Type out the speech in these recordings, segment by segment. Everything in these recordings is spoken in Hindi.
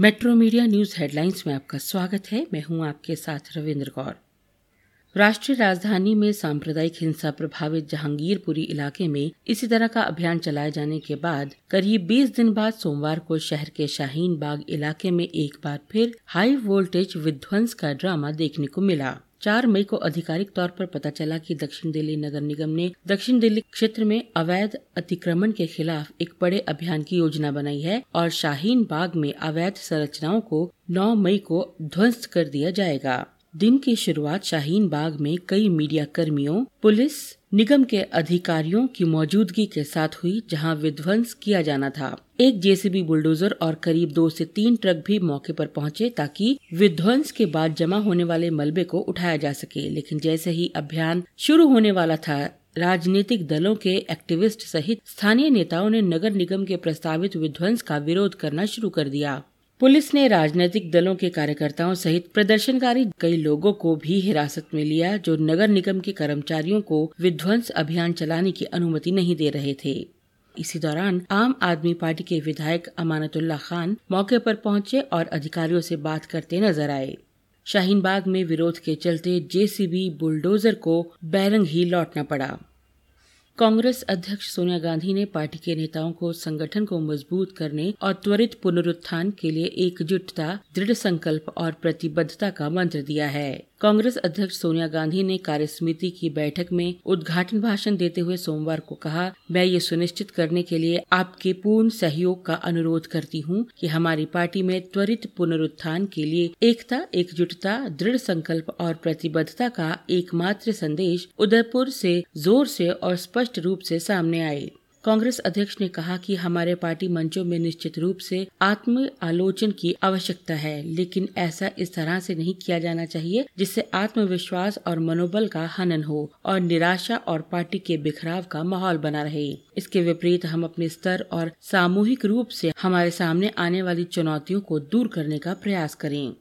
मेट्रो मीडिया न्यूज़ हेडलाइंस में आपका स्वागत है। मैं हूँ आपके साथ रविंद्र कौर। राष्ट्रीय राजधानी में सांप्रदायिक हिंसा प्रभावित जहांगीरपुरी इलाके में इसी तरह का अभियान चलाए जाने के बाद करीब 20 दिन बाद सोमवार को शहर के शाहीन बाग इलाके में एक बार फिर हाई वोल्टेज विध्वंस का ड्रामा देखने को मिला। चार मई को आधिकारिक तौर पर पता चला कि दक्षिण दिल्ली नगर निगम ने दक्षिण दिल्ली क्षेत्र में अवैध अतिक्रमण के खिलाफ एक बड़े अभियान की योजना बनाई है और शाहीन बाग में अवैध संरचनाओं को 9 मई को ध्वस्त कर दिया जाएगा। दिन की शुरुआत शाहीन बाग में कई मीडिया कर्मियों, पुलिस, निगम के अधिकारियों की मौजूदगी के साथ हुई, जहाँ विध्वंस किया जाना था। एक जेसीबी बुलडोजर और करीब दो से तीन ट्रक भी मौके पर पहुँचे ताकि विध्वंस के बाद जमा होने वाले मलबे को उठाया जा सके। लेकिन जैसे ही अभियान शुरू होने वाला था, राजनीतिक दलों के एक्टिविस्ट सहित स्थानीय नेताओं ने नगर निगम के प्रस्तावित विध्वंस का विरोध करना शुरू कर दिया। पुलिस ने राजनीतिक दलों के कार्यकर्ताओं सहित प्रदर्शनकारी कई लोगों को भी हिरासत में लिया, जो नगर निगम के कर्मचारियों को विध्वंस अभियान चलाने की अनुमति नहीं दे रहे थे। इसी दौरान आम आदमी पार्टी के विधायक अमानतुल्ला खान मौके पर पहुँचे और अधिकारियों से बात करते नज़र आए। शाहीनबाग में विरोध के चलते जेसीबी बुलडोजर को बैरंग ही लौटना पड़ा। कांग्रेस अध्यक्ष सोनिया गांधी ने पार्टी के नेताओं को संगठन को मज़बूत करने और त्वरित पुनरुत्थान के लिए एकजुटता, दृढ़ संकल्प और प्रतिबद्धता का मंत्र दिया है। कांग्रेस अध्यक्ष सोनिया गांधी ने कार्यसमिति की बैठक में उद्घाटन भाषण देते हुए सोमवार को कहा, मैं ये सुनिश्चित करने के लिए आपके पूर्ण सहयोग का अनुरोध करती हूँ कि हमारी पार्टी में त्वरित पुनरुत्थान के लिए एकता, एकजुटता, दृढ़ संकल्प और प्रतिबद्धता का एकमात्र संदेश उदयपुर से ज़ोर से और स्पष्ट रूप से सामने आए। कांग्रेस अध्यक्ष ने कहा कि हमारे पार्टी मंचों में निश्चित रूप से आत्म आलोचन की आवश्यकता है, लेकिन ऐसा इस तरह से नहीं किया जाना चाहिए जिससे आत्मविश्वास और मनोबल का हनन हो और निराशा और पार्टी के बिखराव का माहौल बना रहे। इसके विपरीत हम अपने स्तर और सामूहिक रूप से हमारे सामने आने वाली चुनौतियों को दूर करने का प्रयास करें।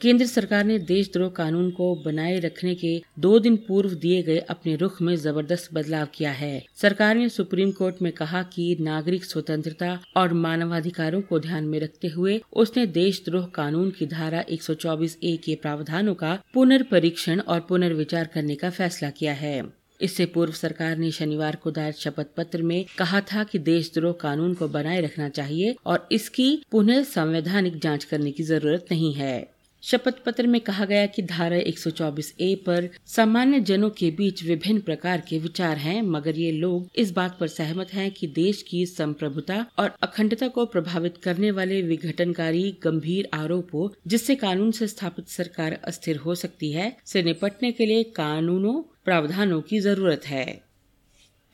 केंद्र सरकार ने देशद्रोह कानून को बनाए रखने के दो दिन पूर्व दिए गए अपने रुख में ज़बरदस्त बदलाव किया है। सरकार ने सुप्रीम कोर्ट में कहा कि नागरिक स्वतंत्रता और मानवाधिकारों को ध्यान में रखते हुए उसने देशद्रोह कानून की धारा 124 ए के प्रावधानों का पुनर्परीक्षण और पुनर्विचार करने का फैसला किया है। इससे पूर्व सरकार ने शनिवार को दायर शपथ पत्र में कहा था कि देशद्रोह कानून को बनाए रखना चाहिए और इसकी पुनः संवैधानिक जाँच करने की ज़रूरत नहीं है। शपथ पत्र में कहा गया कि धारा 124 ए पर सामान्य जनों के बीच विभिन्न प्रकार के विचार हैं, मगर ये लोग इस बात पर सहमत हैं कि देश की संप्रभुता और अखंडता को प्रभावित करने वाले विघटनकारी गंभीर आरोपों, जिससे कानून से स्थापित सरकार अस्थिर हो सकती है, से निपटने के लिए कानूनों, प्रावधानों की ज़रूरत है।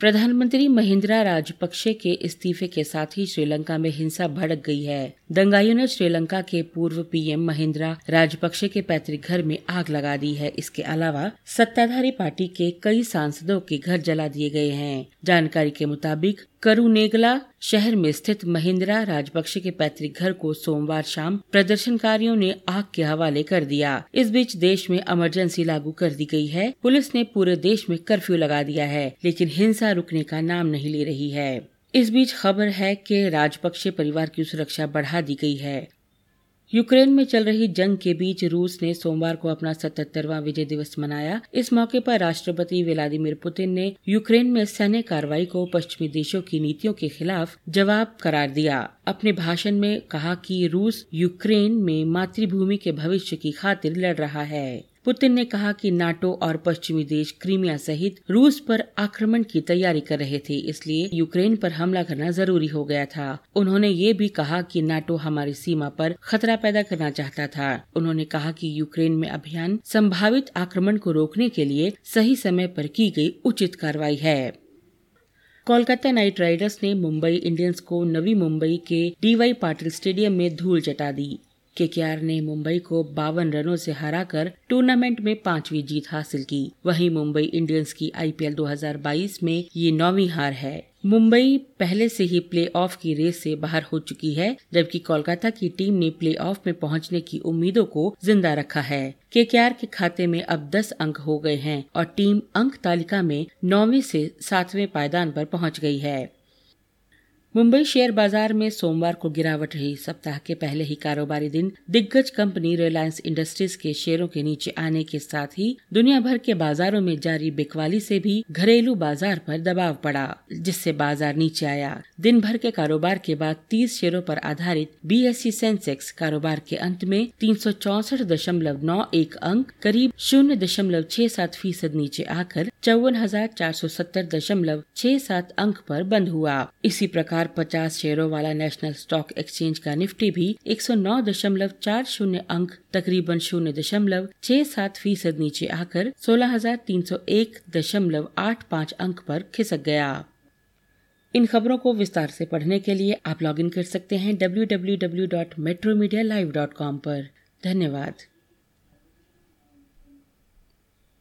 प्रधानमंत्री महिंद्रा राजपक्षे के इस्तीफे के साथ ही श्रीलंका में हिंसा भड़क गई है। दंगाइयों ने श्रीलंका के पूर्व पीएम महिंद्रा राजपक्षे के पैतृक घर में आग लगा दी है। इसके अलावा सत्ताधारी पार्टी के कई सांसदों के घर जला दिए गए हैं। जानकारी के मुताबिक, करुनेगला शहर में स्थित महिंद्रा राजपक्षे के पैतृक घर को सोमवार शाम प्रदर्शनकारियों ने आग के हवाले कर दिया। इस बीच देश में इमरजेंसी लागू कर दी गई है। पुलिस ने पूरे देश में कर्फ्यू लगा दिया है, लेकिन हिंसा रुकने का नाम नहीं ले रही है। इस बीच खबर है कि राजपक्षे परिवार की सुरक्षा बढ़ा दी गई है। यूक्रेन में चल रही जंग के बीच रूस ने सोमवार को अपना सतहत्तरवा विजय दिवस मनाया। इस मौके पर राष्ट्रपति व्लादिमीर पुतिन ने यूक्रेन में सैन्य कार्रवाई को पश्चिमी देशों की नीतियों के खिलाफ जवाब करार दिया। अपने भाषण में कहा कि रूस यूक्रेन में मातृभूमि के भविष्य की खातिर लड़ रहा है। पुतिन ने कहा कि नाटो और पश्चिमी देश क्रीमिया सहित रूस पर आक्रमण की तैयारी कर रहे थे, इसलिए यूक्रेन पर हमला करना ज़रूरी हो गया था। उन्होंने ये भी कहा कि नाटो हमारी सीमा पर खतरा पैदा करना चाहता था। उन्होंने कहा कि यूक्रेन में अभियान संभावित आक्रमण को रोकने के लिए सही समय पर की गई उचित कार्रवाई है। कोलकाता नाइट राइडर्स ने मुंबई इंडियंस को नवी मुंबई के डीवाई पाटिल स्टेडियम में धूल चटा दी। केकेआर ने मुंबई को बावन रनों से हराकर टूर्नामेंट में पांचवी जीत हासिल की। वहीं मुंबई इंडियंस की आईपीएल 2022 में ये नौवीं हार है। मुंबई पहले से ही प्ले ऑफ़ की रेस से बाहर हो चुकी है, जबकि कोलकाता की टीम ने प्ले ऑफ़ में पहुँचने की उम्मीदों को ज़िंदा रखा है। केकेआर के खाते में अब 10 अंक हो गए हैं और टीम अंक तालिका में नौवीं से सातवें पायदान पर पहुँच गई है। मुंबई शेयर बाज़ार में सोमवार को गिरावट रही। सप्ताह के पहले ही कारोबारी दिन दिग्गज कंपनी रिलायंस इंडस्ट्रीज़ के शेयरों के नीचे आने के साथ ही दुनिया भर के बाजारों में जारी बिकवाली से भी घरेलू बाज़ार पर दबाव पड़ा, जिससे बाज़ार नीचे आया। दिन भर के कारोबार के बाद 30 शेयरों पर आधारित बीएसई सेंसेक्स कारोबार के अंत में तीन अंक, करीब शून्य दशमलव छह सात फ़ीसद नीचे आकर चौवन हज़ार चार सौ सत्तर दशमलव छह सात अंक पर बंद हुआ। इसी प्रकार हज़ार पचास शेयरों वाला नेशनल स्टॉक एक्सचेंज का निफ्टी भी एक सौ नौ दशमलव चार शून्य अंक, तकरीबन शून्य दशमलव छह सात फ़ीसद नीचे आकर सोलह हज़ार तीन सौ एक दशमलव आठ पाँच अंक पर खिसक गया। इन खबरों को विस्तार से पढ़ने के लिए आप लॉगिन कर सकते हैं W W W dot metro media live dot com धन्यवाद।